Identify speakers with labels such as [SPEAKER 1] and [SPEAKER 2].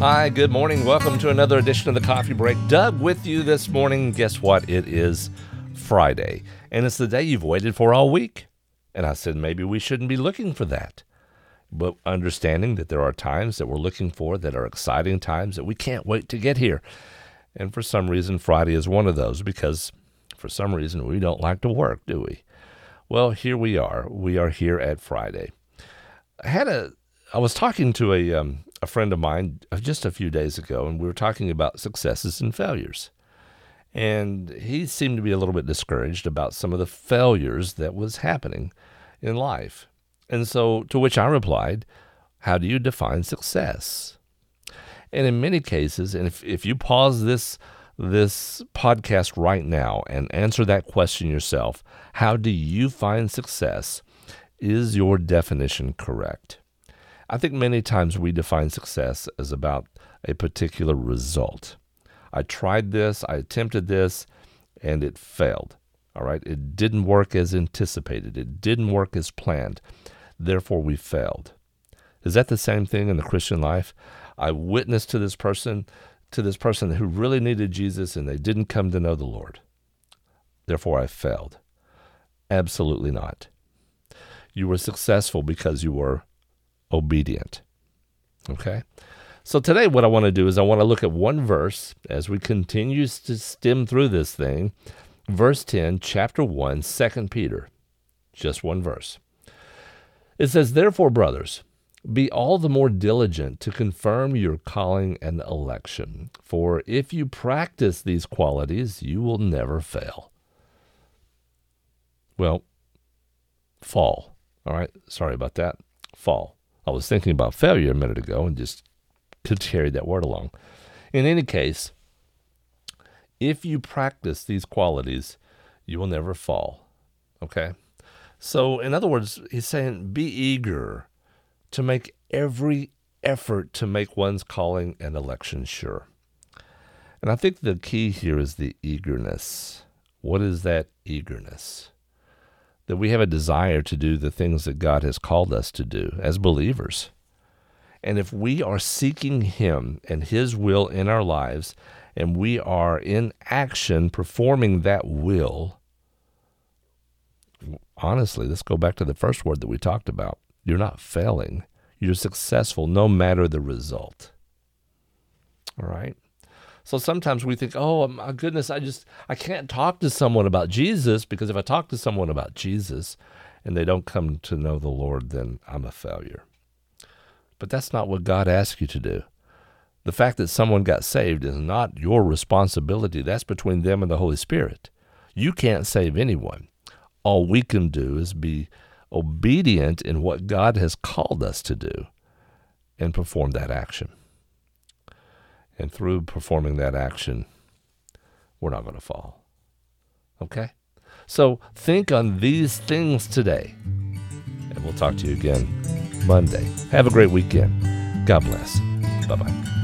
[SPEAKER 1] Hi, good morning. Welcome to another edition of the Coffee Break. Doug with you this morning. Guess what? It is Friday, and it's the day you've waited for all week. And I said maybe we shouldn't be looking for that. But understanding that there are times that we're looking for that are exciting times that we can't wait to get here. And for some reason, Friday is one of those because for some reason we don't like to work, do we? Well, here we are. We are here at Friday. I had a I was talking to a um, a friend of mine just a few days ago, and we were talking about successes and failures. And he seemed to be a little bit discouraged about some of the failures that was happening in life. And so, to which I replied, How do you define success? And in many cases, and if, if you pause this this podcast right now and answer that question yourself, how do you find success? Is your definition correct? I think many times we define success as about a particular result. I tried this, I attempted this, and it failed. All right, it didn't work as anticipated, it didn't work as planned. Therefore, we failed. Is that the same thing in the Christian life? I witnessed to this person, to this person who really needed Jesus and they didn't come to know the Lord. Therefore, I failed. Absolutely not. You were successful because you were obedient. Okay? So today, what I want to do is I want to look at one verse as we continue to stem through this thing. Verse 10, chapter 1, 2 Peter. Just one verse. It says, Therefore, brothers, be all the more diligent to confirm your calling and election. For if you practice these qualities, you will never fail. Well, fall. All right. Sorry about that. Fall. I was thinking about failure a minute ago and just could carry that word along. In any case, if you practice these qualities, you will never fall. Okay? So, in other words, he's saying be eager to make every effort to make one's calling and election sure. And I think the key here is the eagerness. What is that eagerness? That we have a desire to do the things that God has called us to do as believers. And if we are seeking Him and His will in our lives, and we are in action performing that will, honestly, let's go back to the first word that we talked about. You're not failing, you're successful no matter the result. All right? So sometimes we think, oh my goodness, I just I can't talk to someone about Jesus because if I talk to someone about Jesus and they don't come to know the Lord, then I'm a failure. But that's not what God asks you to do. The fact that someone got saved is not your responsibility. That's between them and the Holy Spirit. You can't save anyone. All we can do is be obedient in what God has called us to do and perform that action. And through performing that action, we're not going to fall. Okay? So think on these things today. And we'll talk to you again Monday. Have a great weekend. God bless. Bye bye.